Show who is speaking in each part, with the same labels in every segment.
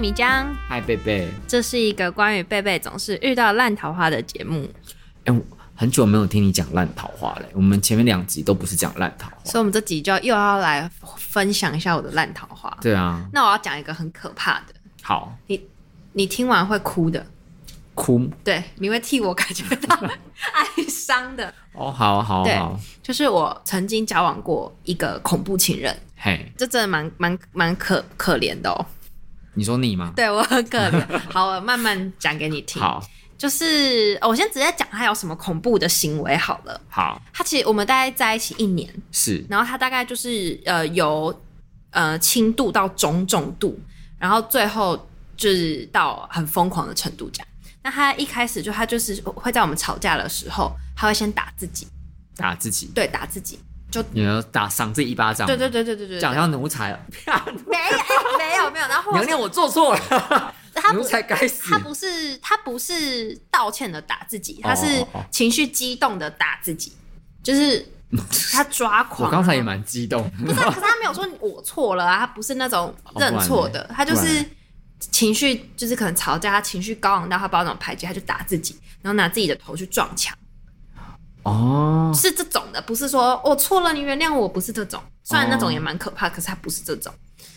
Speaker 1: 米江，
Speaker 2: 嗨，贝贝，
Speaker 1: 这是一个关于贝贝总是遇到烂桃花的节目。
Speaker 2: 哎，我很久没有听你讲烂桃花了。我们前面两集都不是讲烂桃花，
Speaker 1: 所以我们这集就要又要来分享一下我的烂桃花。
Speaker 2: 对啊，
Speaker 1: 那我要讲一个很可怕的。
Speaker 2: 好，
Speaker 1: 你你听完会哭的，
Speaker 2: 哭？
Speaker 1: 对，你会替我感觉到哀伤的。
Speaker 2: 哦，好好好，
Speaker 1: 就是我曾经交往过一个恐怖情人，
Speaker 2: 嘿，
Speaker 1: 这真的蛮蛮蛮可可怜的哦。
Speaker 2: 你说你吗？
Speaker 1: 对，我很可怜。好，我慢慢讲给你听。
Speaker 2: 好，
Speaker 1: 就是我先直接讲他有什么恐怖的行为好了。
Speaker 2: 好，
Speaker 1: 他其实我们大概在一起一年，
Speaker 2: 是，
Speaker 1: 然后他大概就是呃由呃轻度到中重度，然后最后就是到很疯狂的程度这样。那他一开始就他就是会在我们吵架的时候，他会先打自己，
Speaker 2: 打自己，
Speaker 1: 对，打自己。就
Speaker 2: 你要打赏自己一巴掌，
Speaker 1: 对对对对对对，
Speaker 2: 讲像奴才了，
Speaker 1: 没有没有没有，然后
Speaker 2: 娘娘我做错了，
Speaker 1: 他
Speaker 2: 奴才该死，
Speaker 1: 他不是他不是道歉的打自己，他是情绪激动的打自己，就是 他抓狂。
Speaker 2: 我刚才也蛮激动，
Speaker 1: 不是，可是他没有说我错了啊，他不是那种认错的，他就是情绪就是可能吵架，他情绪高昂到他不知道怎么排解，他就打自己，然后拿自己的头去撞墙。
Speaker 2: 哦，
Speaker 1: 是这种的，不是说我错了，你原谅我，不是这种。虽然那种也蛮可怕，可是他不是这种。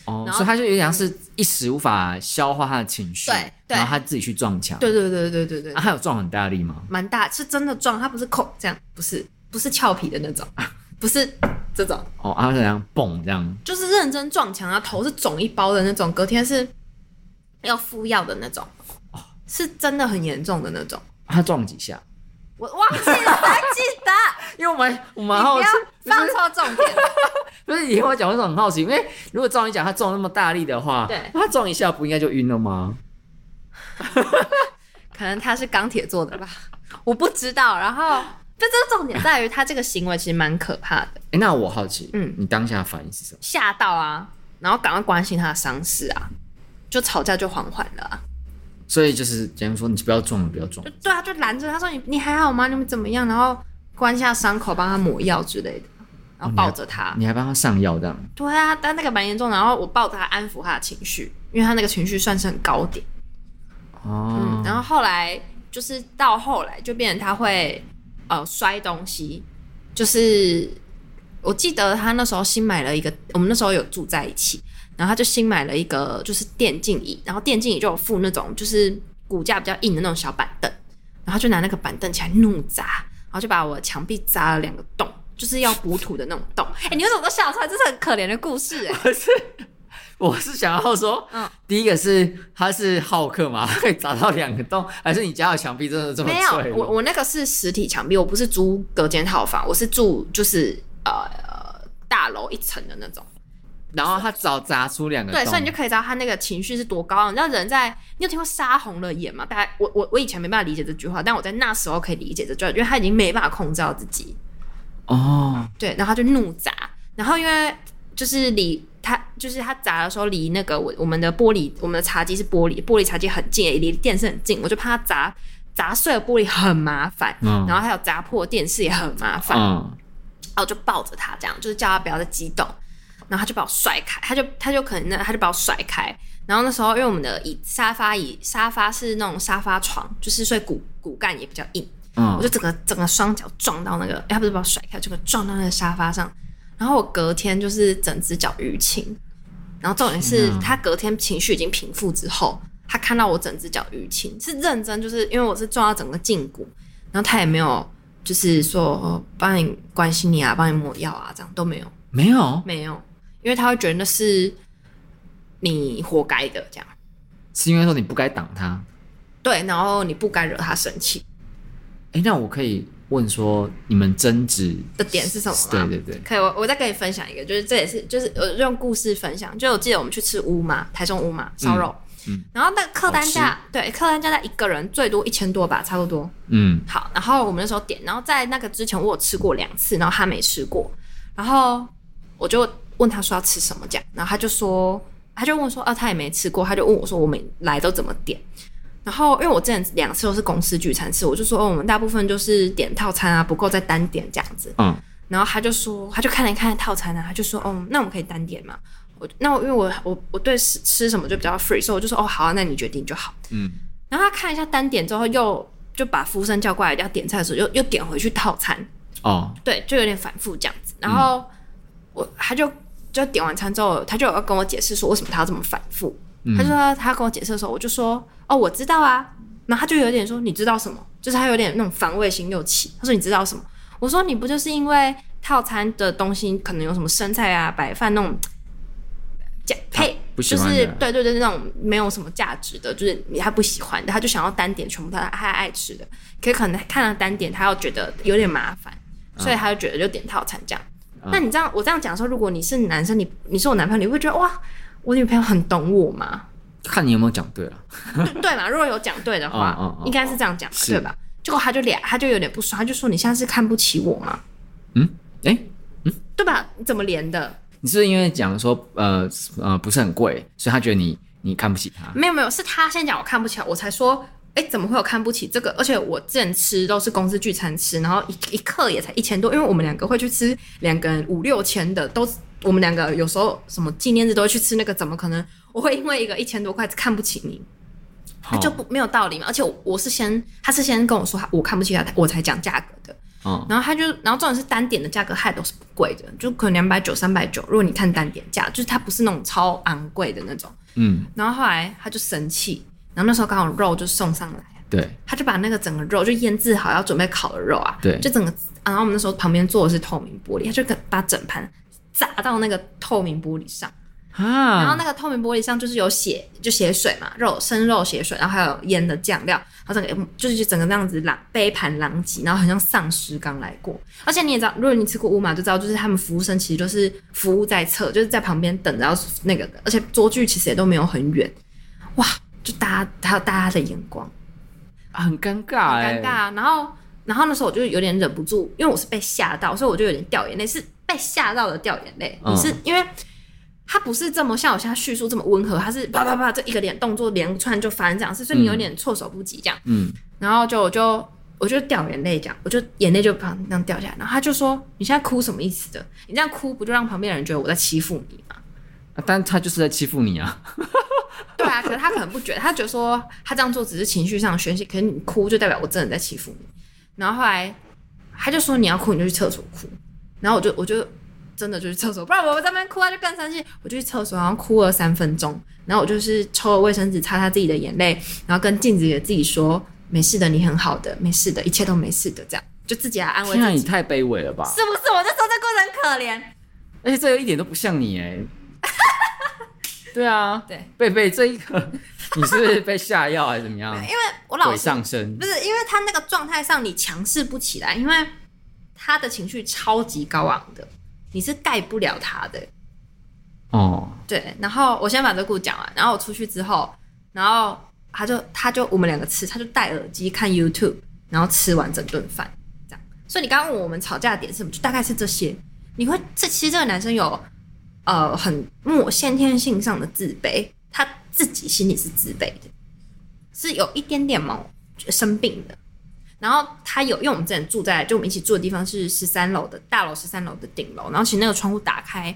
Speaker 2: 哦，所以他就有点像是一时无法消化他的情绪，
Speaker 1: 对，
Speaker 2: 然后他自己去撞墙。
Speaker 1: 对对对对对对。
Speaker 2: 他有撞很大力吗？
Speaker 1: 蛮大，是真的撞，他不是扣这样，不是不是俏皮的那种，不是这种。
Speaker 2: 哦，他是这样蹦这样，
Speaker 1: 就是认真撞墙啊，头是肿一包的那种，隔天是要敷药的那种，是真的很严重的那种。
Speaker 2: 他撞几下？
Speaker 1: 我忘记了，还记得，
Speaker 2: 因为我们我们好奇，
Speaker 1: 放错重点。
Speaker 2: 不是你听我讲，我很好奇，因为如果照你讲，他撞那么大力的话，
Speaker 1: 对，
Speaker 2: 他撞一下不应该就晕了吗？
Speaker 1: 可能他是钢铁做的吧，我不知道。然后，就这个重点在于他这个行为其实蛮可怕的。
Speaker 2: 哎、欸，那我好奇，
Speaker 1: 嗯，
Speaker 2: 你当下反应是什么？
Speaker 1: 吓到啊，然后赶快关心他的伤势啊，就吵架就缓缓了啊。
Speaker 2: 所以就是，假如说你不要撞了，不要撞了。
Speaker 1: 对啊，就拦着他说你你还好吗？你们怎么样？然后关下伤口，帮他抹药之类的，然后抱着他，
Speaker 2: 哦、你还帮他上药这样。
Speaker 1: 对啊，但那个蛮严重的。然后我抱着他安抚他的情绪，因为他那个情绪算是很高点。
Speaker 2: 哦。
Speaker 1: 嗯，然后后来就是到后来就变成他会呃摔东西，就是我记得他那时候新买了一个，我们那时候有住在一起。然后他就新买了一个就是电竞椅，然后电竞椅就有附那种就是骨架比较硬的那种小板凳，然后就拿那个板凳起来怒砸，然后就把我墙壁砸了两个洞，就是要补土的那种洞。哎，你为什么都笑出来？这是很可怜的故事哎。
Speaker 2: 不是，我是想要说，嗯，第一个是他是好客嘛，可以砸到两个洞，还是你家的墙壁真的这么脆？没有，
Speaker 1: 我我那个是实体墙壁，我不是租隔间套房，我是住就是呃大楼一层的那种。
Speaker 2: 然后他早砸出两个洞，
Speaker 1: 对，所以你就可以知道他那个情绪是多高。你知道人在，你有听过杀红了眼吗？大家我我我以前没办法理解这句话，但我在那时候可以理解这句话，因为他已经没办法控制到自己。
Speaker 2: 哦，
Speaker 1: 对，然后他就怒砸，然后因为就是离他就是他砸的时候离那个我我们的玻璃，我们的茶几是玻璃，玻璃茶几很近，离电视很近，我就怕他砸砸碎了玻璃很麻烦，嗯，然后还有砸破电视也很麻烦，嗯，然后就抱着他这样，就是叫他不要再激动。然后他就把我甩开，他就他就可能那他就把我甩开。然后那时候因为我们的椅沙发椅沙发是那种沙发床，就是所以骨骨干也比较硬。嗯，我就整个整个双脚撞到那个，哎，他不是把我甩开，整个撞到那个沙发上。然后我隔天就是整只脚淤青。然后重点是他隔天情绪已经平复之后，他看到我整只脚淤青，是认真，就是因为我是撞到整个胫骨，然后他也没有就是说帮你关心你啊，帮你抹药啊，这样都没有，
Speaker 2: 没有，
Speaker 1: 没有。因为他会觉得那是你活该的，这样。
Speaker 2: 是因为说你不该挡他，
Speaker 1: 对，然后你不该惹他生气。
Speaker 2: 哎，那我可以问说你们争执
Speaker 1: 的点是什么吗？
Speaker 2: 对对对，
Speaker 1: 可以，我我再跟你分享一个，就是这也是就是我用故事分享，就我记得我们去吃乌嘛，台中乌嘛烧肉，嗯，嗯然后那个客单价对客单价在一个人最多一千多吧，差不多，嗯，好，然后我们那时候点，然后在那个之前我有吃过两次，然后他没吃过，然后我就问他说要吃什么这样，然后他就说他就问说啊他也没吃过，他就问我说我们来都怎么点。然后，因为我之前两次都是公司聚餐吃，我就说，哦，我们大部分就是点套餐啊，不够再单点这样子。嗯。然后他就说，他就看了一看套餐啊，他就说，哦，那我们可以单点嘛？我那我因为我我我对吃吃什么就比较 free，所以我就说，哦，好啊，那你决定就好。嗯。然后他看一下单点之后，又就把服务生叫过来要点菜的时候，又又点回去套餐。哦。对，就有点反复这样子。然后、嗯、我他就就点完餐之后，他就要跟我解释说，为什么他要这么反复。他就说他跟我解释的时候，我就说哦，我知道啊。然后他就有点说你知道什么？就是他有点那种防卫心又起。他说你知道什么？我说你不就是因为套餐的东西可能有什么生菜啊、白饭那种加配，就是对对对那种没有什么价值的，就是他不喜欢的，他就想要单点全部他他爱吃的。可是可能看了单点，他又觉得有点麻烦，所以他就觉得就点套餐这样。那你这样我这样讲说，如果你是男生，你你是我男朋友，你会觉得哇？我女朋友很懂我吗？
Speaker 2: 看你有没有讲对了，
Speaker 1: 对嘛？如果有讲对的话，嗯嗯嗯、应该是这样讲，对吧？结果他就脸，他就有点不爽，他就说：“你现在是看不起我吗？”
Speaker 2: 嗯，哎、欸，嗯，
Speaker 1: 对吧？你怎么连的？
Speaker 2: 你是不是因为讲说，呃呃，不是很贵，所以他觉得你你看不起他？
Speaker 1: 没有没有，是他先讲我看不起，我才说，哎、欸，怎么会有看不起这个？而且我之前吃都是公司聚餐吃，然后一一克也才一千多，因为我们两个会去吃两个人五六千的，都。我们两个有时候什么纪念日都会去吃那个，怎么可能我会因为一个一千多块看不起你？他就不没有道理嘛。而且我，我是先，他是先跟我说我看不起他，我才讲价格的。哦。然后他就，然后重点是单点的价格还都是不贵的，就可能两百九、三百九。如果你看单点价，就是它不是那种超昂贵的那种。嗯。然后后来他就生气，然后那时候刚好肉就送上来，
Speaker 2: 对。
Speaker 1: 他就把那个整个肉就腌制好要准备烤的肉啊，
Speaker 2: 对，
Speaker 1: 就整个，然后我们那时候旁边坐的是透明玻璃，他就把整盘。砸到那个透明玻璃上，啊，然后那个透明玻璃上就是有血，就血水嘛，肉生肉血水，然后还有腌的酱料，然后整个就是整个那样子狼杯盘狼藉，然后很像丧尸刚来过。而且你也知道，如果你吃过乌马就知道，就是他们服务生其实就是服务在侧，就是在旁边等着要那个的，而且桌距其实也都没有很远，哇，就大家还有大家的眼光，
Speaker 2: 啊、很尴尬、欸，
Speaker 1: 很尴尬。然后然后那时候我就有点忍不住，因为我是被吓到，所以我就有点掉眼泪，是。被吓到的掉眼泪，你是因为他不是这么像我现在叙述这么温和，他是啪啪啪这一个连动作连串就发生这样事，所以你有点措手不及这样。嗯，然后就我就我就掉眼泪这样，我就眼泪就啪那样掉下来，然后他就说：“你现在哭什么意思的？你这样哭不就让旁边的人觉得我在欺负你吗？”
Speaker 2: 啊，但他就是在欺负你啊。
Speaker 1: 对啊，可是他可能不觉得，他觉得说他这样做只是情绪上的宣泄，可是你哭就代表我真的在欺负你。然后后来他就说：“你要哭你就去厕所哭。”然后我就我就真的就去厕所，不然我在那边哭他就更生气。我就去厕所，然后哭了三分钟。然后我就是抽了卫生纸擦擦自己的眼泪，然后跟镜子里的自己说：“没事的，你很好的，没事的，一切都没事的。”这样就自己来安慰自己。
Speaker 2: 天啊，你太卑微了吧？
Speaker 1: 是不是？我就说这过程很可怜，
Speaker 2: 而且这个一点都不像你哎。对啊，
Speaker 1: 对，
Speaker 2: 贝贝这一个，你是不是被下药还是怎么样？
Speaker 1: 因为我老
Speaker 2: 鬼上身，
Speaker 1: 不是因为他那个状态上你强势不起来，因为。他的情绪超级高昂的，你是盖不了他的。哦，对。然后我先把这个故事讲完，然后我出去之后，然后他就他就我们两个吃，他就戴耳机看 YouTube，然后吃完整顿饭，这样。所以你刚刚问我们吵架的点是什么，就大概是这些。你会这其实这个男生有呃很莫先天性上的自卑，他自己心里是自卑的，是有一点点毛生病的。然后他有，因为我们之前住在就我们一起住的地方是十三楼的大楼，十三楼的顶楼。然后其实那个窗户打开，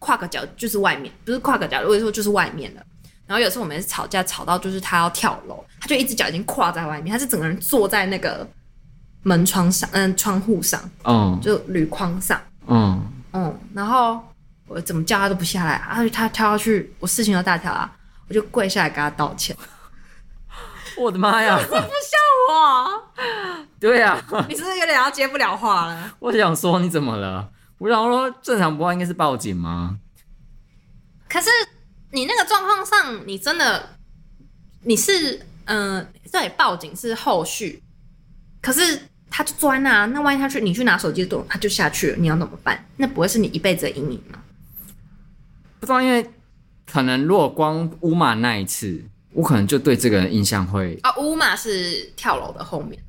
Speaker 1: 跨个角就是外面，不是跨个角，如果说就是外面了。然后有时候我们吵架吵到就是他要跳楼，他就一只脚已经跨在外面，他是整个人坐在那个门窗上，嗯，窗户上，嗯，就铝框上，嗯嗯。然后我怎么叫他都不下来，啊，他跳下去，我事情要大条啊，我就跪下来跟他道歉。
Speaker 2: 我的妈呀！
Speaker 1: 这不像我。
Speaker 2: 对呀、
Speaker 1: 啊，你是不是有点要接不了话了？
Speaker 2: 我想说你怎么了？我想说正常不话应该是报警吗？
Speaker 1: 可是你那个状况上，你真的你是嗯、呃，对，报警是后续。可是他就钻啊，那万一他去你去拿手机的时候，他就下去了，你要怎么办？那不会是你一辈子的阴影吗？
Speaker 2: 不知道，因为可能如果光乌马那一次，我可能就对这个人印象会
Speaker 1: 啊，乌马是跳楼的后面，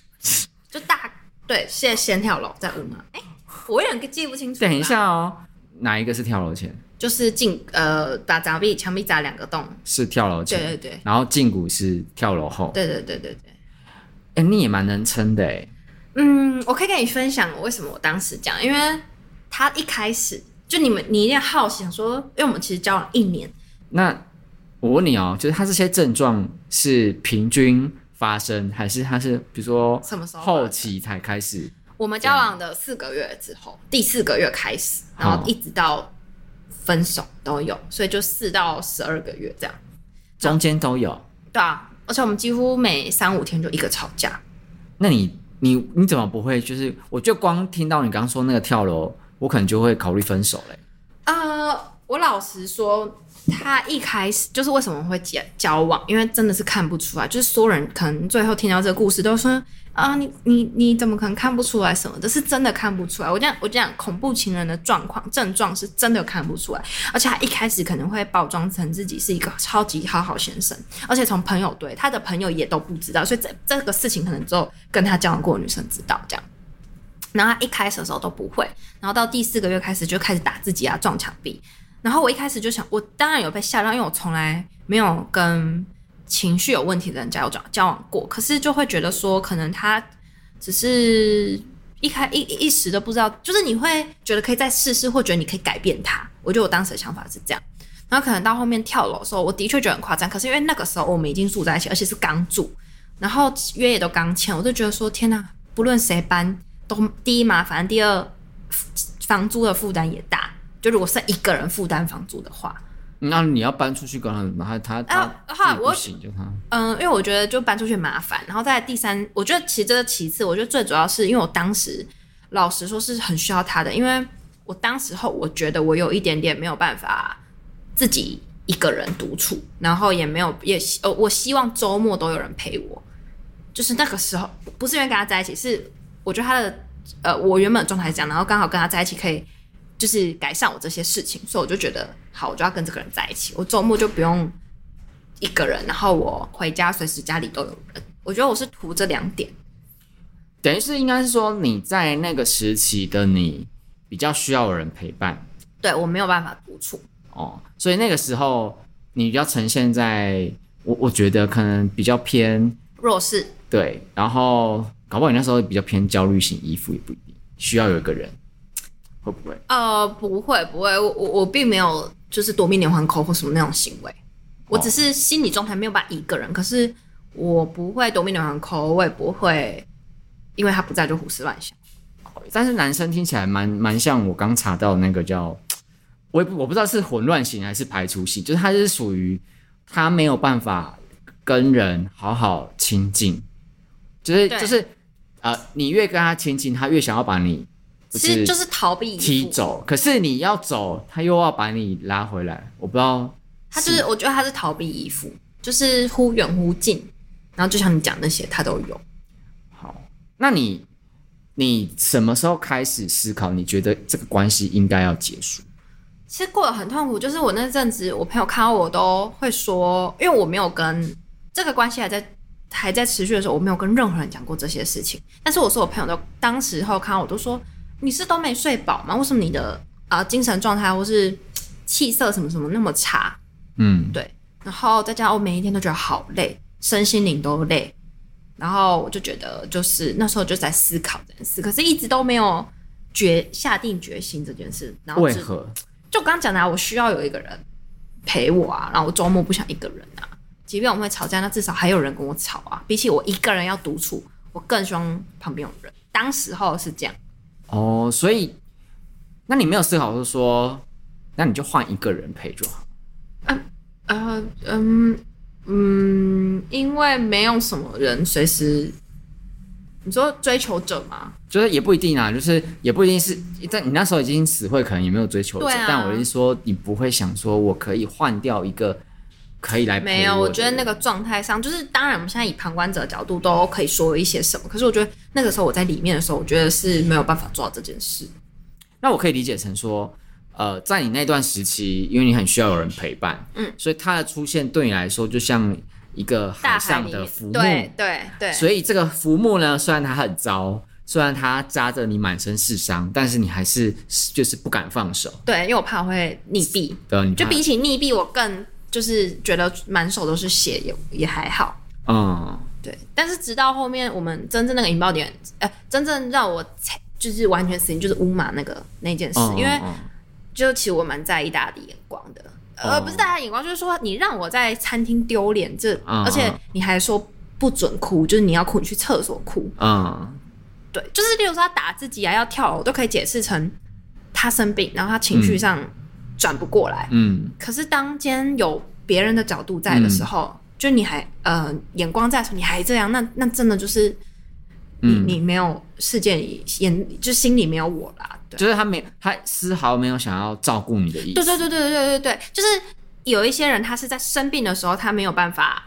Speaker 1: 就大对，先先跳楼再乌马。哎、欸，我有点记不清楚。
Speaker 2: 等一下哦，哪一个是跳楼前？
Speaker 1: 就是胫呃，打墙壁墙壁砸两个洞，
Speaker 2: 是跳楼前。
Speaker 1: 对对对。
Speaker 2: 然后胫骨是跳楼后。
Speaker 1: 对对对对对。
Speaker 2: 哎、欸，你也蛮能撑的哎。
Speaker 1: 嗯，我可以跟你分享为什么我当时讲，因为他一开始就你们你一定要好奇想说，因为我们其实交往一年。
Speaker 2: 那我问你哦，就是他这些症状是平均发生，还是他是比如说
Speaker 1: 什么时候
Speaker 2: 后期才开始？
Speaker 1: 我们交往的四个月之后，第四个月开始，然后一直到分手都有，所以就四到十二个月这样，
Speaker 2: 中间都有。
Speaker 1: 对啊，而且我们几乎每三五天就一个吵架。
Speaker 2: 那你？你你怎么不会？就是我就光听到你刚刚说那个跳楼，我可能就会考虑分手嘞。
Speaker 1: 呃，我老实说，他一开始就是为什么会交交往，因为真的是看不出来，就是所有人可能最后听到这个故事都说。啊，你你你怎么可能看不出来什么的？是真的看不出来。我讲我讲，恐怖情人的状况症状是真的看不出来，而且他一开始可能会包装成自己是一个超级好好先生，而且从朋友对他的朋友也都不知道，所以这这个事情可能只有跟他交往过的女生知道这样。然后他一开始的时候都不会，然后到第四个月开始就开始打自己啊，撞墙壁。然后我一开始就想，我当然有被吓到，因为我从来没有跟。情绪有问题的人交往交往过，可是就会觉得说，可能他只是一开一一时都不知道，就是你会觉得可以再试试，或觉得你可以改变他。我觉得我当时的想法是这样，然后可能到后面跳楼的时候，我的确觉得很夸张。可是因为那个时候我们已经住在一起，而且是刚住，然后约也都刚签，我就觉得说，天哪，不论谁搬都第一麻烦，第二房租的负担也大。就如果是一个人负担房租的话。
Speaker 2: 那你要搬出去跟他，然后他他他不行就他
Speaker 1: 嗯，因为我觉得就搬出去麻烦，然后在第三，我觉得其实这个其次，我觉得最主要是因为我当时老实说是很需要他的，因为我当时候我觉得我有一点点没有办法自己一个人独处，然后也没有也呃，我希望周末都有人陪我，就是那个时候不是因为跟他在一起，是我觉得他的呃，我原本的状态是这样，然后刚好跟他在一起可以。就是改善我这些事情，所以我就觉得好，我就要跟这个人在一起。我周末就不用一个人，然后我回家随时家里都有人。我觉得我是图这两点，
Speaker 2: 等于是应该是说你在那个时期的你比较需要有人陪伴。
Speaker 1: 对，我没有办法独处
Speaker 2: 哦，所以那个时候你比较呈现在我我觉得可能比较偏
Speaker 1: 弱势。
Speaker 2: 对，然后搞不好你那时候比较偏焦虑型依附也不一定，需要有一个人。会不会？
Speaker 1: 呃，不会，不会。我我我并没有就是夺命连环 call 或什么那种行为，我只是心理状态没有办法一个人。可是我不会夺命连环 call，我也不会因为他不在就胡思乱想。
Speaker 2: 但是男生听起来蛮蛮像我刚查到那个叫，我也不我不知道是混乱型还是排除型，就是他是属于他没有办法跟人好好亲近，就是就是呃，你越跟他亲近，他越想要把你。
Speaker 1: 其实就是逃避
Speaker 2: 踢走，可是你要走，他又要把你拉回来。我不知道，
Speaker 1: 他就是我觉得他是逃避依附，就是忽远忽近，然后就像你讲那些，他都有。
Speaker 2: 好，那你你什么时候开始思考？你觉得这个关系应该要结束？
Speaker 1: 其实过得很痛苦，就是我那阵子，我朋友看到我都会说，因为我没有跟这个关系还在还在持续的时候，我没有跟任何人讲过这些事情。但是我说我朋友都当时候看到我都说。你是都没睡饱吗？为什么你的啊、呃、精神状态或是气色什么什么那么差？
Speaker 2: 嗯，
Speaker 1: 对。然后再加上我每一天都觉得好累，身心灵都累。然后我就觉得，就是那时候就在思考这件事，可是一直都没有决下定决心这件事。然后
Speaker 2: 为何？
Speaker 1: 就刚刚讲的啊，我需要有一个人陪我啊。然后我周末不想一个人啊，即便我们会吵架，那至少还有人跟我吵啊。比起我一个人要独处，我更希望旁边有人。当时候是这样。
Speaker 2: 哦，所以，那你没有思考是说，那你就换一个人陪就好。
Speaker 1: 嗯呃嗯嗯，因为没有什么人随时，你说追求者吗？
Speaker 2: 就是也不一定啊，就是也不一定是，但你那时候已经死会，可能也没有追求者。
Speaker 1: 啊。
Speaker 2: 但我是说，你不会想说我可以换掉一个可以来
Speaker 1: 没有，
Speaker 2: 我
Speaker 1: 我觉得那个状态上，就是当然我们现在以旁观者的角度都可以说一些什么，可是我觉得那个时候我在里面的时候，我觉得是没有办法做到这件事。
Speaker 2: 那我可以理解成说，呃，在你那段时期，因为你很需要有人陪伴，
Speaker 1: 嗯，
Speaker 2: 所以他的出现对你来说就像一个海上的浮木，
Speaker 1: 对对对。
Speaker 2: 所以这个浮木呢，虽然它很糟，虽然它扎着你满身是伤，但是你还是就是不敢放手。
Speaker 1: 对，因为我怕我会溺毙。
Speaker 2: 对，
Speaker 1: 就比起溺毙，我更。就是觉得满手都是血，也也还好。
Speaker 2: 嗯，
Speaker 1: 对。但是直到后面，我们真正那个引爆点，呃，真正让我就是完全死心，就是乌马那个那件事。嗯、因为就其实我蛮在意大家的眼光的，呃、嗯，不是大家眼光，就是说你让我在餐厅丢脸，这、嗯、而且你还说不准哭，就是你要哭，你去厕所哭。嗯，对，就是例如说他打自己啊，要跳楼，我都可以解释成他生病，然后他情绪上、嗯。转不过来，嗯，可是当间有别人的角度在的时候，嗯、就你还呃眼光在的时候，你还这样，那那真的就是你、嗯、你没有世界里眼，就心里没有我啦，对，
Speaker 2: 就是他没他丝毫没有想要照顾你的意思，
Speaker 1: 对对对对对对对对，就是有一些人他是在生病的时候，他没有办法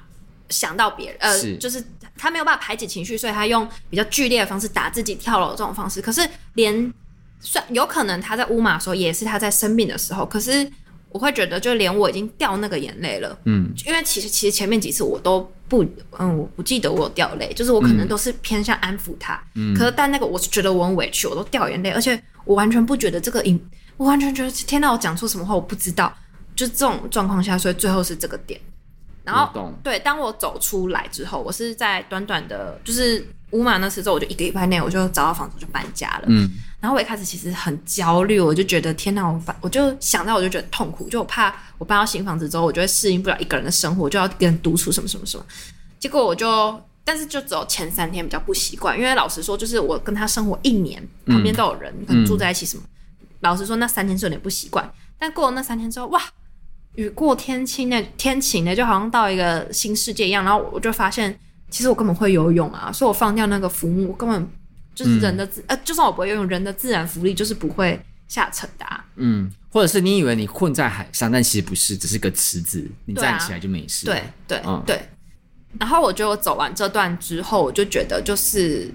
Speaker 1: 想到别人，呃，是就是他没有办法排解情绪，所以他用比较剧烈的方式打自己跳楼这种方式，可是连。算有可能他在乌马的时候也是他在生病的时候，可是我会觉得就连我已经掉那个眼泪了，嗯，因为其实其实前面几次我都不，嗯，我不记得我有掉泪，就是我可能都是偏向安抚他，嗯，可是但那个我是觉得我很委屈，我都掉眼泪，而且我完全不觉得这个影，我完全觉得天哪，我讲错什么话我不知道，就这种状况下，所以最后是这个点，然后对，当我走出来之后，我是在短短的，就是五马那次之后，我就一个礼拜内我就找到房子就搬家了，嗯。然后我一开始其实很焦虑，我就觉得天哪，我搬我就想到我就觉得痛苦，就我怕我搬到新房子之后，我就会适应不了一个人的生活，就要跟人独处什么什么什么。结果我就，但是就只有前三天比较不习惯，因为老实说，就是我跟他生活一年，旁边都有人，可能住在一起什么。嗯、老实说，那三天是有点不习惯。但过了那三天之后，哇，雨过天晴的天晴呢，就好像到一个新世界一样。然后我就发现，其实我根本会游泳啊，所以我放掉那个浮木，我根本。就是人的自、嗯、呃，就算我不会游泳，人的自然浮力就是不会下沉的、啊。嗯，
Speaker 2: 或者是你以为你困在海上，但其实不是，只是个池子，你站起来就没事。
Speaker 1: 对对、嗯、对。然后我觉得我走完这段之后，我就觉得就是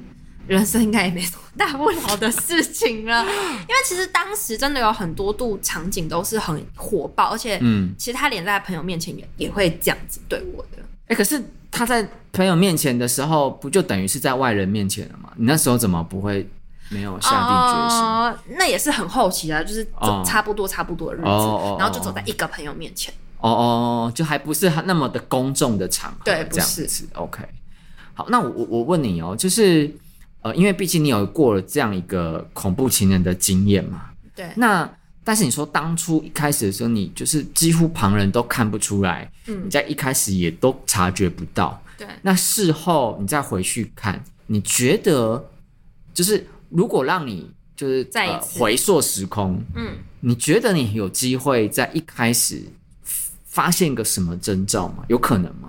Speaker 1: 人生应该也没什么大不了的事情了，因为其实当时真的有很多度场景都是很火爆，而且嗯，其实他连在朋友面前也也会这样子对我的。
Speaker 2: 哎、欸，可是他在。朋友面前的时候，不就等于是在外人面前了吗？你那时候怎么不会没有下定决心？
Speaker 1: 呃、那也是很后期的，就是走差不多差不多的日子，哦、然后就走在一个朋友面前。
Speaker 2: 哦哦，就还不是那么的公众的场合，
Speaker 1: 对，
Speaker 2: 这样子。OK，好，那我我问你哦，就是呃，因为毕竟你有过了这样一个恐怖情人的经验嘛，
Speaker 1: 对，
Speaker 2: 那。但是你说当初一开始的时候，你就是几乎旁人都看不出来，嗯，你在一开始也都察觉不到，
Speaker 1: 对。
Speaker 2: 那事后你再回去看，你觉得就是如果让你就是
Speaker 1: 再、
Speaker 2: 呃、回溯时空，嗯，你觉得你有机会在一开始发现个什么征兆吗？有可能吗？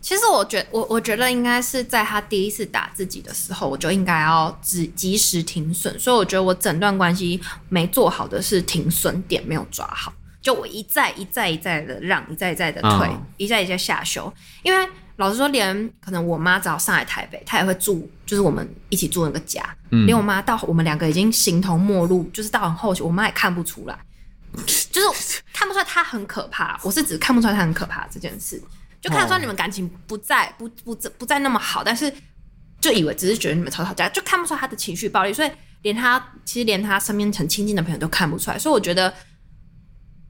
Speaker 1: 其实我觉我我觉得应该是在他第一次打自己的时候，我就应该要及及时停损。所以我觉得我整段关系没做好的是停损点没有抓好。就我一再一再一再的让，一再一再的退，哦、一再一再下修。因为老实说，连可能我妈只要上来台北，她也会住，就是我们一起住那个家。嗯、连我妈到我们两个已经形同陌路，就是到很后期，我妈也看不出来，就是看不出来她很可怕。我是只看不出来她很可怕这件事。就看得出你们感情不在、oh. 不不不不再那么好，但是就以为只是觉得你们吵吵架，就看不出他的情绪暴力，所以连他其实连他身边很亲近的朋友都看不出来，所以我觉得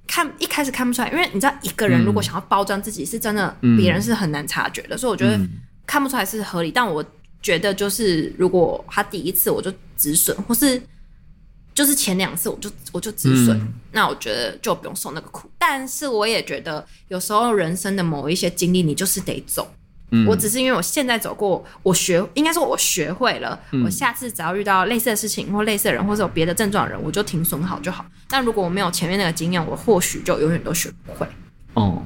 Speaker 1: 看一开始看不出来，因为你知道一个人如果想要包装自己，是真的别人是很难察觉的，嗯、所以我觉得看不出来是合理。但我觉得就是如果他第一次我就止损，或是。就是前两次我就我就止损，嗯、那我觉得就不用受那个苦。但是我也觉得有时候人生的某一些经历，你就是得走。嗯、我只是因为我现在走过，我学应该说我学会了。嗯、我下次只要遇到类似的事情或类似的人，或者有别的症状的人，我就停损好就好。但如果我没有前面那个经验，我或许就永远都学不会。
Speaker 2: 哦，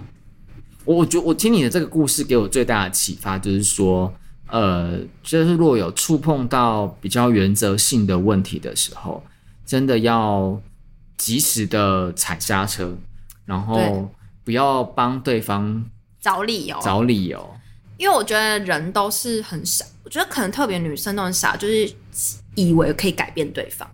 Speaker 2: 我我觉得我听你的这个故事给我最大的启发就是说，呃，就是如果有触碰到比较原则性的问题的时候。真的要及时的踩刹车，然后不要帮对方
Speaker 1: 找理由，
Speaker 2: 找理由。
Speaker 1: 因为我觉得人都是很傻，我觉得可能特别女生都很傻，就是以为可以改变对方。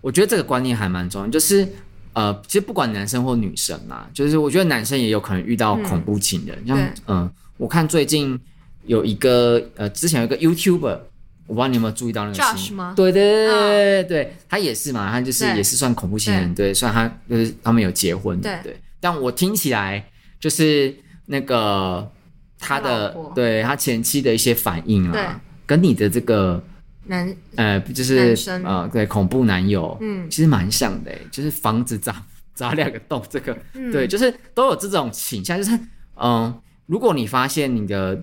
Speaker 2: 我觉得这个观念还蛮重要，就是呃，其实不管男生或女生啊，就是我觉得男生也有可能遇到恐怖情人，嗯、像嗯、呃，我看最近有一个呃，之前有一个 YouTuber，我不知道你有没有注意到那个新闻。
Speaker 1: Josh 吗？
Speaker 2: 对对对对对，他也是嘛，他就是也是算恐怖情人，对，虽然他就是他们有结婚，对。对，但我听起来就是那个。他的他对他前妻的一些反应啊，跟你的这个
Speaker 1: 男
Speaker 2: 呃，就是呃，对恐怖男友，嗯，其实蛮像的，就是房子砸砸两个洞，这个、嗯、对，就是都有这种倾向，就是嗯、呃，如果你发现你的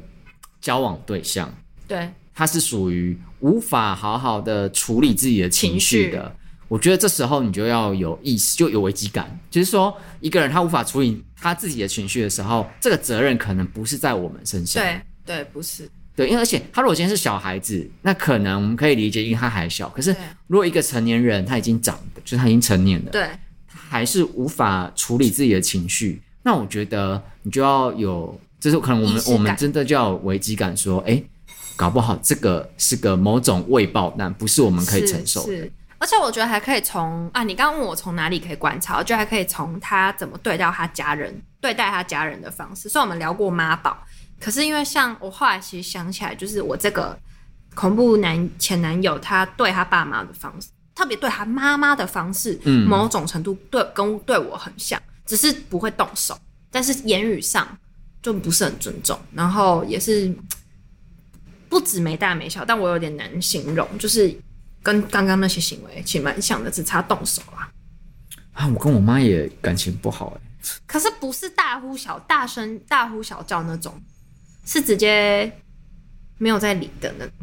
Speaker 2: 交往对象对他是属于无法好好的处理自己的情绪的。我觉得这时候你就要有意识，就有危机感。就是说，一个人他无法处理他自己的情绪的时候，这个责任可能不是在我们身上。
Speaker 1: 对对，不是。
Speaker 2: 对，因为而且他如果今天是小孩子，那可能我们可以理解，因为他还小。可是如果一个成年人他已经长，就是他已经成年了，对，他还是无法处理自己的情绪，那我觉得你就要有，就是可能我们我们真的就要有危机感，说，哎，搞不好这个是个某种未爆弹，不是我们可以承受的。是是
Speaker 1: 而且我觉得还可以从啊，你刚刚问我从哪里可以观察，我觉得还可以从他怎么对待他家人、对待他家人的方式。虽然我们聊过妈宝，可是因为像我后来其实想起来，就是我这个恐怖男前男友，他对他爸妈的方式，特别对他妈妈的方式，嗯，某种程度对跟对我很像，只是不会动手，但是言语上就不是很尊重，然后也是不止没大没小，但我有点难形容，就是。跟刚刚那些行为其实蛮像的，只差动手啊！
Speaker 2: 啊，我跟我妈也感情不好哎。
Speaker 1: 可是不是大呼小大声大呼小叫那种，是直接没有在理的那种。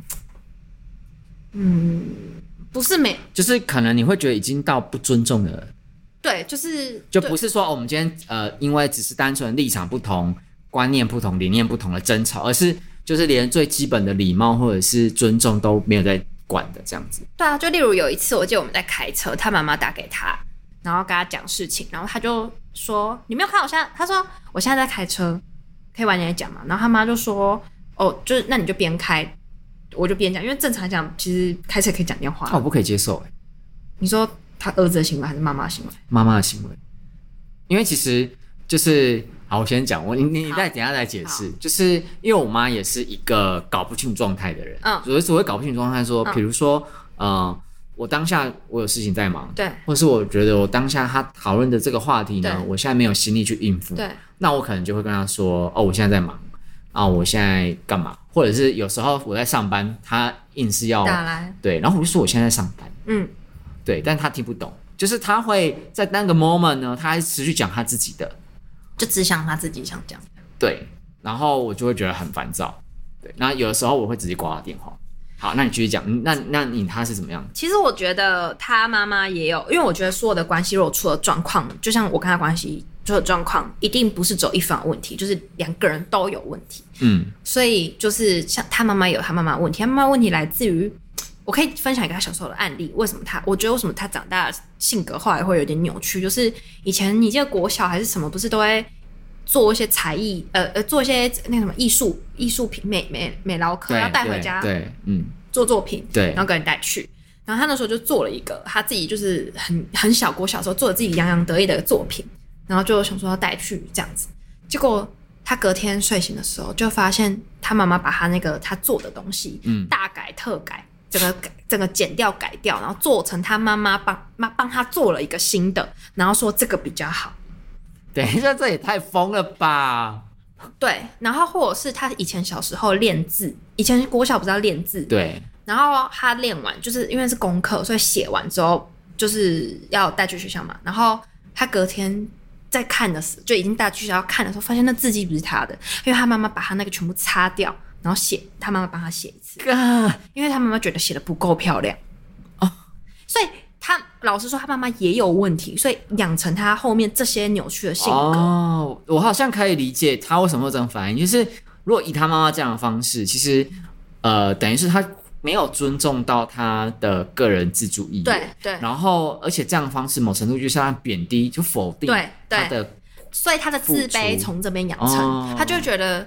Speaker 1: 嗯，不是没，
Speaker 2: 就是可能你会觉得已经到不尊重的。
Speaker 1: 对，就是
Speaker 2: 就不是说我们今天呃，因为只是单纯立场不同、观念不同、理念不同的争吵，而是就是连最基本的礼貌或者是尊重都没有在。管的这样子，对
Speaker 1: 啊，就例如有一次，我记得我们在开车，他妈妈打给他，然后跟他讲事情，然后他就说：“你没有看我现在？”他说：“我现在在开车，可以晚点讲嘛。”然后他妈就说：“哦，就是那你就边开，我就边讲，因为正常讲，其实开车可以讲电话。”
Speaker 2: 那我不可以接受哎。
Speaker 1: 你说他儿子的行为还是妈妈的行为？
Speaker 2: 妈妈的行为，因为其实就是。好，我先讲我，你你你再等下再解释，就是因为我妈也是一个搞不清楚状态的人，嗯，所以所谓搞不清楚状态，说，比如说，嗯、呃，我当下我有事情在忙，对，或是我觉得我当下他讨论的这个话题呢，我现在没有心力去应付，对，那我可能就会跟他说，哦，我现在在忙，啊，我现在干嘛？或者是有时候我在上班，他硬是要打来，对，然后我就说我现在在上班，嗯，对，但他听不懂，就是他会在那个 moment 呢，他还持续讲他自己的。
Speaker 1: 就只想他自己想讲，
Speaker 2: 对，然后我就会觉得很烦躁，对，那有的时候我会直接挂他电话。好，那你继续讲，那那你他是怎么样？
Speaker 1: 其实我觉得他妈妈也有，因为我觉得所有的关系如果出了状况，就像我跟他关系出了状况，一定不是只有一方问题，就是两个人都有问题。嗯，所以就是像他妈妈有他妈妈问题，他妈妈问题来自于。我可以分享一个他小时候的案例，为什么他？我觉得为什么他长大性格后来会有点扭曲？就是以前你记得国小还是什么，不是都会做一些才艺，呃呃，做一些那个什么艺术艺术品美美美劳课，要带回家，对，嗯，做作品，对，然后给人带去。然后他那时候就做了一个他自己就是很很小国小时候做的自己洋洋得意的作品，然后就想说要带去这样子。结果他隔天睡醒的时候，就发现他妈妈把他那个他做的东西，嗯，大改特改。整个改，整个剪掉改掉，然后做成他妈妈帮妈帮他做了一个新的，然后说这个比较好。
Speaker 2: 等一下，这也太疯了吧？
Speaker 1: 对，然后或者是他以前小时候练字，以前国小不是要练字？
Speaker 2: 对。
Speaker 1: 然后他练完，就是因为是功课，所以写完之后就是要带去学校嘛。然后他隔天在看的时候，就已经带去学校看的时候，发现那字迹不是他的，因为他妈妈把他那个全部擦掉。然后写，他妈妈帮他写一次，因为他妈妈觉得写的不够漂亮哦，所以他老实说，他妈妈也有问题，所以养成他后面这些扭曲的性格。
Speaker 2: 哦，我好像可以理解他为什么会这种反应，就是如果以他妈妈这样的方式，其实呃，等于是他没有尊重到他的个人自主意愿，对对。然后，而且这样的方式某程度就是让他贬低，就否定他的
Speaker 1: 所以他的自卑从这边养成，
Speaker 2: 哦、
Speaker 1: 他就觉得。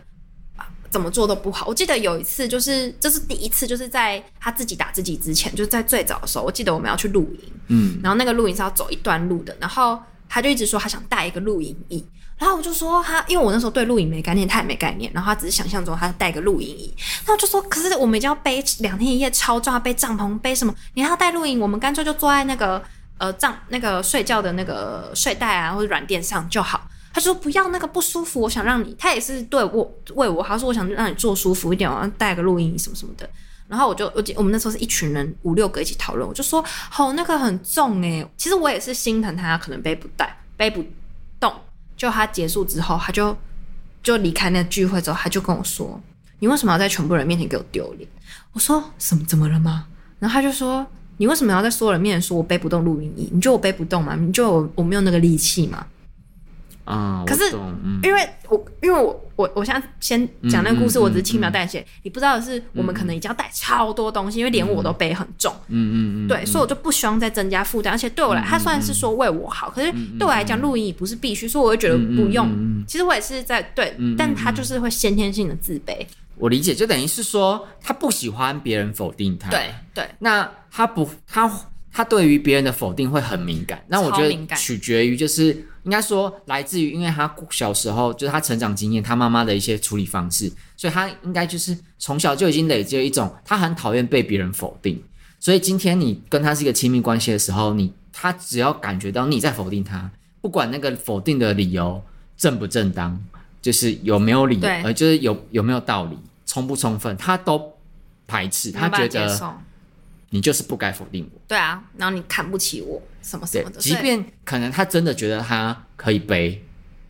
Speaker 1: 怎么做都不好。我记得有一次，就是这是第一次，就是在他自己打自己之前，就是在最早的时候，我记得我们要去露营，嗯，然后那个露营是要走一段路的，然后他就一直说他想带一个露营椅，然后我就说他，因为我那时候对露营没概念，他也没概念，然后他只是想象中他带个露营椅，然后我就说，可是我们已经要背两天一夜超重，要背帐篷，背什么？你还要带露营，我们干脆就坐在那个呃帐那个睡觉的那个睡袋啊或者软垫上就好。他说不要那个不舒服，我想让你，他也是对我为我，他说我想让你坐舒服一点，我要带个录音什么什么的。然后我就我我们那时候是一群人五六个一起讨论，我就说好那个很重诶。其实我也是心疼他可能背不带背不动。就他结束之后，他就就离开那个聚会之后，他就跟我说：“你为什么要在全部人面前给我丢脸？”我说：“什么怎么了吗？”然后他就说：“你为什么要在所有人面前说我背不动录音仪？你觉得我背不动吗？你觉得我我没有那个力气吗？”
Speaker 2: 啊，
Speaker 1: 可是，
Speaker 2: 嗯、
Speaker 1: 因为我因为我我我现在先讲那个故事，
Speaker 2: 嗯嗯嗯、
Speaker 1: 我只是轻描淡写。你不知道的是，我们可能已经要带超多东西，嗯、因为连我都背很重。
Speaker 2: 嗯嗯嗯，
Speaker 1: 对，所以我就不希望再增加负担。而且对我来，他虽然是说为我好，可是对我来讲，录音也不是必须，所以我会觉得不用。其实我也是在对，但他就是会先天性的自卑。
Speaker 2: 我理解，就等于是说，他不喜欢别人否定他。
Speaker 1: 对对，
Speaker 2: 那他不他。他对于别人的否定会很敏感，那我觉得取决于就是应该说来自于，因为他小时候就是他成长经验，他妈妈的一些处理方式，所以他应该就是从小就已经累积了一种他很讨厌被别人否定，所以今天你跟他是一个亲密关系的时候，你他只要感觉到你在否定他，不管那个否定的理由正不正当，就是有没有理由，呃，就是有有没有道理，充不充分，他都排斥，他觉得。你就是不该否定我，
Speaker 1: 对啊，然后你看不起我什么什么的。
Speaker 2: 即便可能他真的觉得他可以背，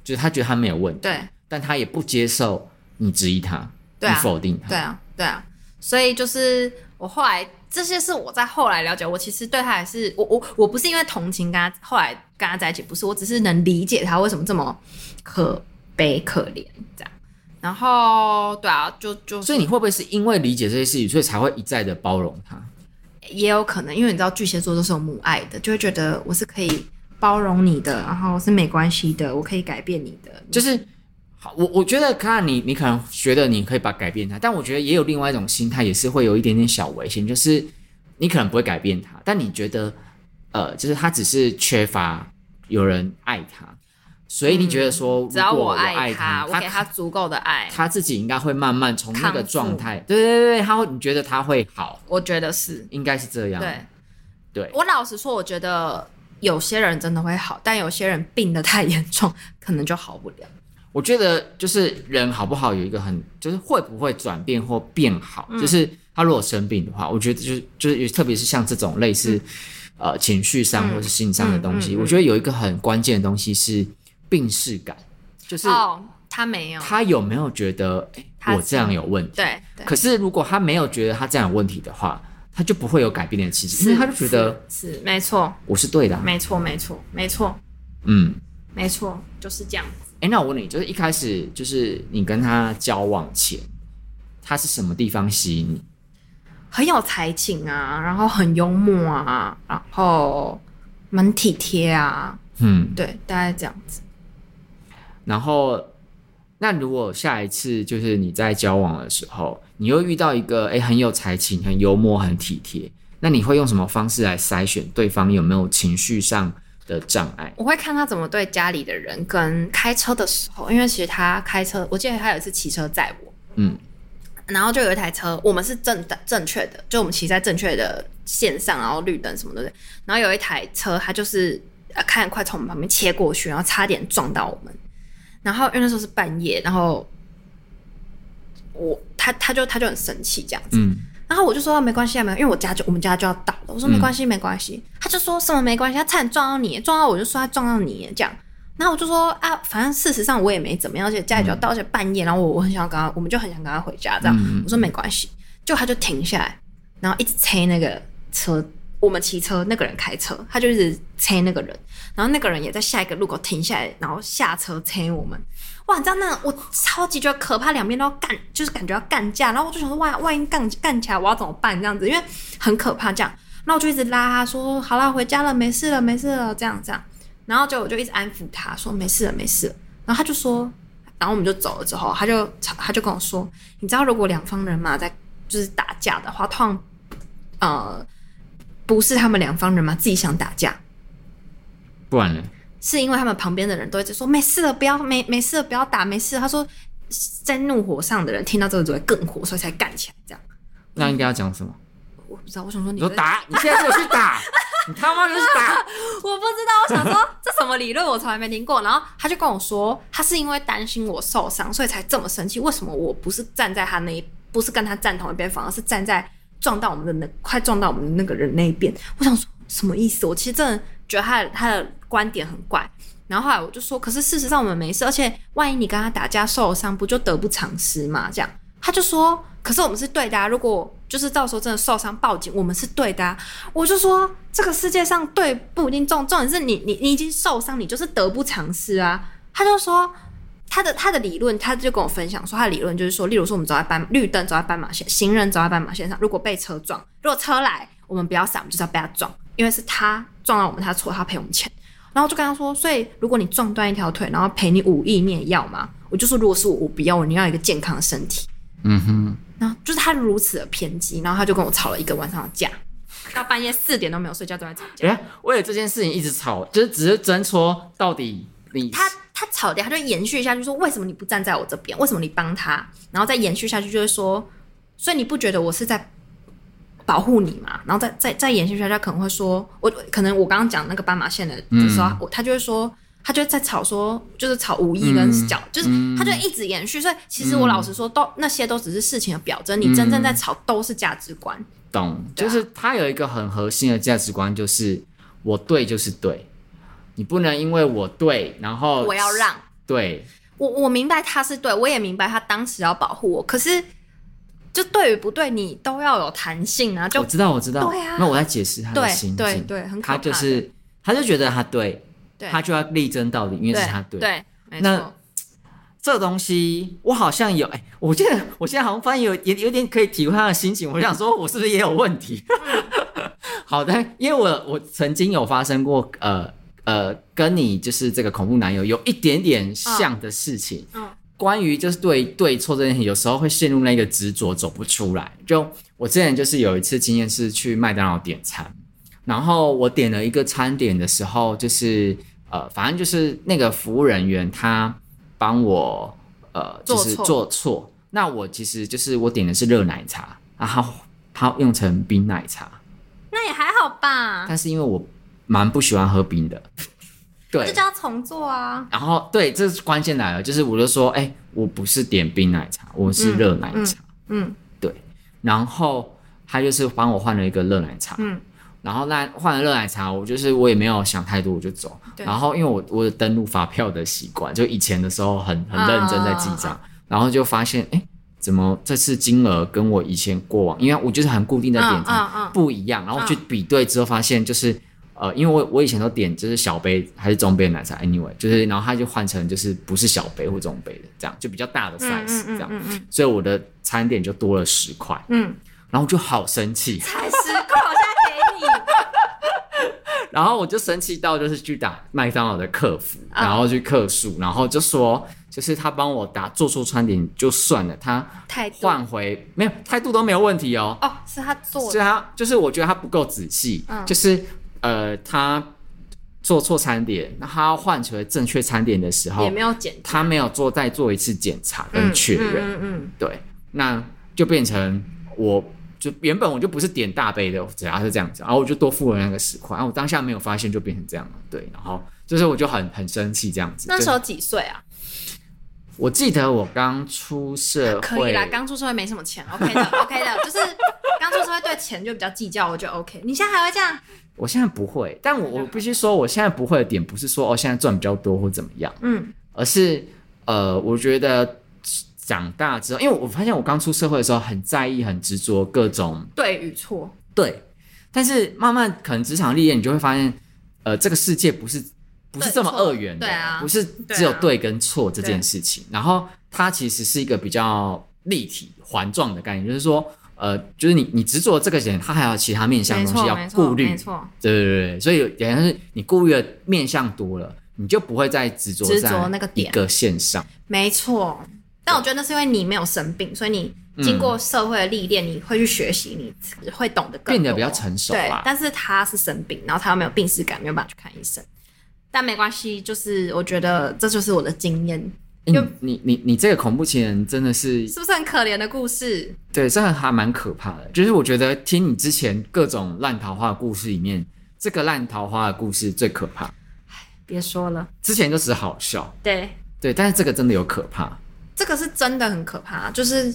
Speaker 2: 就是他觉得他没有问题，
Speaker 1: 对，
Speaker 2: 但他也不接受你质疑他，
Speaker 1: 对啊，
Speaker 2: 你否定他，
Speaker 1: 对啊，对啊。所以就是我后来这些是我在后来了解，我其实对他还是我我我不是因为同情跟他后来跟他在一起，不是，我只是能理解他为什么这么可悲可怜这样。然后对啊，就就
Speaker 2: 所以你会不会是因为理解这些事情，所以才会一再的包容他？
Speaker 1: 也有可能，因为你知道巨蟹座都是有母爱的，就会觉得我是可以包容你的，然后是没关系的，我可以改变你的。
Speaker 2: 就是好，我我觉得看你，你可能觉得你可以把改变他，但我觉得也有另外一种心态，也是会有一点点小危险，就是你可能不会改变他，但你觉得呃，就是他只是缺乏有人爱他。所以你觉得说，
Speaker 1: 只要我
Speaker 2: 爱
Speaker 1: 他，我给他足够的爱，
Speaker 2: 他自己应该会慢慢从那个状态，对对对，他会，你觉得他会好？
Speaker 1: 我觉得是，
Speaker 2: 应该是这样。
Speaker 1: 对，
Speaker 2: 对，
Speaker 1: 我老实说，我觉得有些人真的会好，但有些人病得太严重，可能就好不了。
Speaker 2: 我觉得就是人好不好有一个很，就是会不会转变或变好，嗯、就是他如果生病的话，我觉得就是就是特别是像这种类似、嗯、呃情绪上或是心上的东西，我觉得有一个很关键的东西是。病视感，就是
Speaker 1: 哦，他没有，
Speaker 2: 他有没有觉得，哎，我这样有问题？
Speaker 1: 对，
Speaker 2: 可是如果他没有觉得他这样有问题的话，他就不会有改变的气息，因为他就觉得
Speaker 1: 是没错，
Speaker 2: 我是对的，
Speaker 1: 没错，没错，没错，
Speaker 2: 嗯，
Speaker 1: 没错，就是这样子。
Speaker 2: 哎，那我问你，就是一开始就是你跟他交往前，他是什么地方吸引你？
Speaker 1: 很有才情啊，然后很幽默啊，然后蛮体贴啊，嗯，对，大概这样子。
Speaker 2: 然后，那如果下一次就是你在交往的时候，你又遇到一个诶很有才情、很幽默、很体贴，那你会用什么方式来筛选对方有没有情绪上的障碍？
Speaker 1: 我会看他怎么对家里的人，跟开车的时候，因为其实他开车，我记得他有一次骑车载我，嗯，然后就有一台车，我们是正的正确的，就我们骑在正确的线上，然后绿灯什么的，然后有一台车，他就是呃看快从我们旁边切过去，然后差点撞到我们。然后因为那时候是半夜，然后我他他就他就很生气这样子，嗯、然后我就说没关系啊，没关系，因为我家就我们家就要倒了，我说没关系、嗯、没关系，他就说什么没关系，他差点撞到你，撞到我就说他撞到你这样，然后我就说啊，反正事实上我也没怎么样，而且家里就要到，而且半夜，然后我我很想跟他，我们就很想跟他回家这样，嗯、我说没关系，就他就停下来，然后一直催那个车。我们骑车，那个人开车，他就一直催那个人，然后那个人也在下一个路口停下来，然后下车催我们。哇，你知道那、我超级觉得可怕，两边都要干，就是感觉要干架。然后我就想说，万万一干干起来，我要怎么办？这样子，因为很可怕这样。然后我就一直拉他说，好啦，回家了，没事了，没事了，这样这样。然后就我就一直安抚他说没事了没事了，然后他就说，然后我们就走了之后，他就他就跟我说，你知道如果两方人马在就是打架的话，通常呃不是他们两方人嘛自己想打架，
Speaker 2: 不然呢？
Speaker 1: 是因为他们旁边的人都一直说没事了，不要没没事了，不要打，没事。他说在怒火上的人听到这个只会更火，所以才干起来这样。
Speaker 2: 那应该要讲什么？
Speaker 1: 我不知道，我想说你
Speaker 2: 说打，你现在就去打，你他妈就去打。
Speaker 1: 我不知道，我想说这什么理论，我从来没听过。然后他就跟我说，他是因为担心我受伤，所以才这么生气。为什么我不是站在他那一，不是跟他站同一边，反而是站在撞到我们的那快撞到我们的那个人那一边？我想说什么意思？我其实真的觉得他的他的。观点很怪，然后后来我就说，可是事实上我们没事，而且万一你跟他打架受伤，不就得不偿失吗？这样他就说，可是我们是对的啊，如果就是到时候真的受伤报警，我们是对的啊。我就说，这个世界上对不一定重，重点是你你你已经受伤，你就是得不偿失啊。他就说他的他的理论，他就跟我分享说，他的理论就是说，例如说我们走在斑绿灯走在斑马线，行人走在斑马线上，如果被车撞，如果车来，我们不要闪，我们就是要被他撞，因为是他撞到我们，他错，他赔我们钱。然后就跟他说，所以如果你撞断一条腿，然后赔你五亿，你也要吗？我就说，如果是我，我不要，我你要一个健康的身体。嗯哼。然后就是他如此的偏激，然后他就跟我吵了一个晚上的架，到半夜四点都没有睡觉，都在吵架。
Speaker 2: 哎，为了这件事情一直吵，就是只是争说到底你
Speaker 1: 他他吵架，他就延续下去说，为什么你不站在我这边？为什么你帮他？然后再延续下去就是说，所以你不觉得我是在？保护你嘛，然后再再再延续下去，他可能会说，我可能我刚刚讲那个斑马线的的时候，嗯、他就会说，他就在吵说，就是吵无意跟角，嗯、就是他就一直延续。所以其实我老实说，都、嗯、那些都只是事情的表征，你真正在吵都是价值观。
Speaker 2: 懂，啊、就是他有一个很核心的价值观，就是我对就是对，你不能因为我对，然后
Speaker 1: 我要让。
Speaker 2: 对，
Speaker 1: 我我明白他是对，我也明白他当时要保护我，可是。就对与不对，你都要有弹性啊！就
Speaker 2: 我知道，我知道。
Speaker 1: 对啊，
Speaker 2: 那我在解释他的心情。
Speaker 1: 对对，对，很可怕。
Speaker 2: 他就是，他就觉得他对，对他就要力争到底，因为是他对。
Speaker 1: 对，没错。
Speaker 2: 那这东西，我好像有，哎，我记得，我现在好像发现有，有有点可以体会他的心情。我想说，我是不是也有问题？好的，因为我我曾经有发生过，呃呃，跟你就是这个恐怖男友有一点点像的事情。嗯。嗯关于就是对对错这件事情，有时候会陷入那个执着，走不出来。就我之前就是有一次经验是去麦当劳点餐，然后我点了一个餐点的时候，就是呃，反正就是那个服务人员他帮我呃，就是做错。那我其实就是我点的是热奶茶，然后他用成冰奶茶，
Speaker 1: 那也还好吧。
Speaker 2: 但是因为我蛮不喜欢喝冰的。对，
Speaker 1: 就叫重做啊。
Speaker 2: 然后，对，这是关键来了，就是我就说，哎、欸，我不是点冰奶茶，我是热奶茶。嗯，嗯嗯对。然后他就是帮我换了一个热奶茶。嗯。然后那换了热奶茶，我就是我也没有想太多，我就走。对然后因为我我有登录发票的习惯，就以前的时候很很认真在记账，啊、然后就发现，哎、欸，怎么这次金额跟我以前过往，因为我就是很固定的点餐不一样，然后去比对之后发现就是。呃，因为我我以前都点就是小杯还是中杯的奶茶，anyway，就是然后他就换成就是不是小杯或中杯的，这样就比较大的 size，这样，嗯嗯。嗯嗯、所以我的餐点就多了十块，嗯，然后就好生气，
Speaker 1: 才十块，我现在给你，
Speaker 2: 然后我就生气到就是去打麦当劳的客服，然后去客诉，然后就说就是他帮我打做错餐点就算了，他换回度没有态度都没有问题哦，
Speaker 1: 哦，是他做的，
Speaker 2: 是他就是我觉得他不够仔细，嗯、就是。呃，他做错餐点，那他要换成正确餐点的时候，
Speaker 1: 也没有检，
Speaker 2: 他没有做再做一次检查跟确认，嗯嗯，对，那就变成我就原本我就不是点大杯的，只要是这样子，然后我就多付了那个十块，然后我当下没有发现就变成这样了，对，然后就是我就很很生气这样子。
Speaker 1: 那时候几岁啊？
Speaker 2: 我记得我刚出社会，
Speaker 1: 可以啦，刚出社会没什么钱，OK 的，OK 的，就是刚出社会对钱就比较计较，我觉得 OK。你现在还会这样？
Speaker 2: 我现在不会，但我我必须说，我现在不会的点不是说哦，现在赚比较多或怎么样，嗯，而是呃，我觉得长大之后，因为我发现我刚出社会的时候很在意、很执着各种
Speaker 1: 对与错，
Speaker 2: 对，但是慢慢可能职场历练，你就会发现，呃，这个世界不是不是这么二元的，
Speaker 1: 对啊，
Speaker 2: 不是只有对跟错这件事情，然后它其实是一个比较立体环状的概念，就是说。呃，就是你你执着这个人，他还有其他面向的东西要顾虑，
Speaker 1: 没错，
Speaker 2: 对对对，所以等于是你顾虑的面向多了，你就不会再执着执着那个一个线上，
Speaker 1: 没错。但我觉得那是因为你没有生病，所以你经过社会的历练，你会去学习，你会懂得更，
Speaker 2: 变得比较成熟。
Speaker 1: 对，但是他是生病，然后他又没有病识感，没有办法去看医生。但没关系，就是我觉得这就是我的经验。
Speaker 2: 欸、你你你你这个恐怖情人真的是
Speaker 1: 是不是很可怜的故事？
Speaker 2: 对，这个还蛮可怕的。就是我觉得听你之前各种烂桃花的故事里面，这个烂桃花的故事最可怕。
Speaker 1: 别说了，
Speaker 2: 之前都只是好笑。
Speaker 1: 对
Speaker 2: 对，但是这个真的有可怕。
Speaker 1: 这个是真的很可怕，就是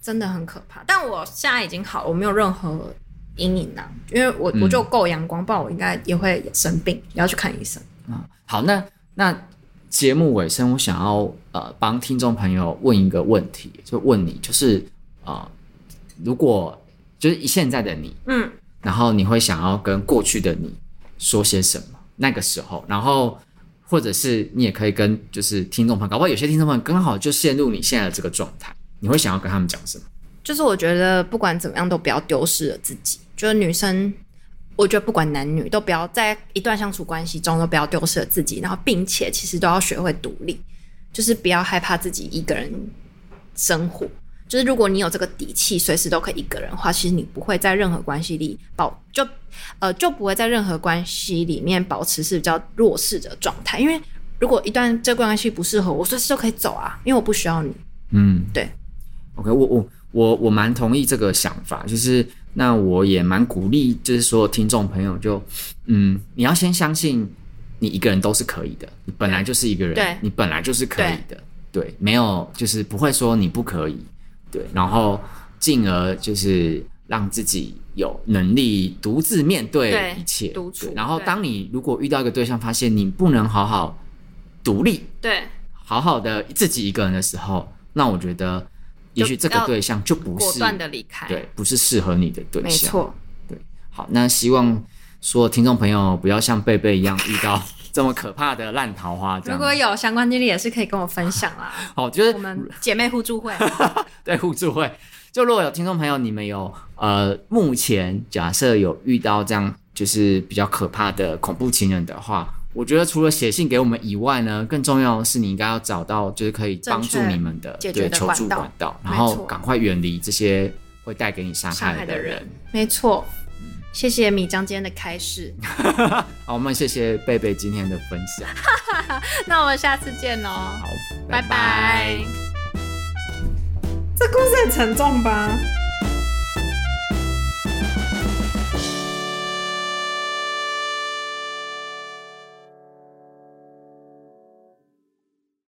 Speaker 1: 真的很可怕。但我现在已经好了，我没有任何阴影了，因为我、嗯、我就够阳光，不然我应该也会生病，也要去看医生。
Speaker 2: 嗯，好，那那。节目尾声，我想要呃帮听众朋友问一个问题，就问你，就是啊、呃，如果就是现在的你，嗯，然后你会想要跟过去的你说些什么？那个时候，然后或者是你也可以跟就是听众朋友，搞不好有些听众朋友刚好就陷入你现在的这个状态，你会想要跟他们讲什么？
Speaker 1: 就是我觉得不管怎么样都不要丢失了自己，就是女生。我觉得不管男女，都不要在一段相处关系中都不要丢失了自己，然后并且其实都要学会独立，就是不要害怕自己一个人生活。就是如果你有这个底气，随时都可以一个人的话，其实你不会在任何关系里保就呃就不会在任何关系里面保持是比较弱势的状态。因为如果一段这段关系不适合我，随时都可以走啊，因为我不需要你。
Speaker 2: 嗯，
Speaker 1: 对。
Speaker 2: OK，我我我我蛮同意这个想法，就是。那我也蛮鼓励，就是所有听众朋友就，就嗯，你要先相信你一个人都是可以的，你本来就是一个人，
Speaker 1: 对，
Speaker 2: 你本来就是可以的，对，对，没有就是不会说你不可以，对，然后进而就是让自己有能力独自面对一切，独处。然后当你如果遇到一个对象，发现你不能好好独立，
Speaker 1: 对，
Speaker 2: 好好的自己一个人的时候，那我觉得。也许这个对象就不是
Speaker 1: 果断的离开，
Speaker 2: 对，不是适合你的对象。
Speaker 1: 没错，
Speaker 2: 对。好，那希望所有听众朋友不要像贝贝一样遇到 这么可怕的烂桃花。
Speaker 1: 如果有相关经历，也是可以跟我分享啦。
Speaker 2: 好，就是
Speaker 1: 我们姐妹互助会，
Speaker 2: 对，互助会。就如果有听众朋友，你们有呃，目前假设有遇到这样就是比较可怕的恐怖情人的话。我觉得除了写信给我们以外呢，更重要的是你应该要找到就是可以帮助你们的对求助管道，然后赶快远离这些会带给你伤害的人。
Speaker 1: 没错，谢谢米江今天的开示。
Speaker 2: 好，我们谢谢贝贝今天的分享。
Speaker 1: 那我们下次见喽。
Speaker 2: 好，
Speaker 1: 拜拜。拜拜。这故事很沉重吧？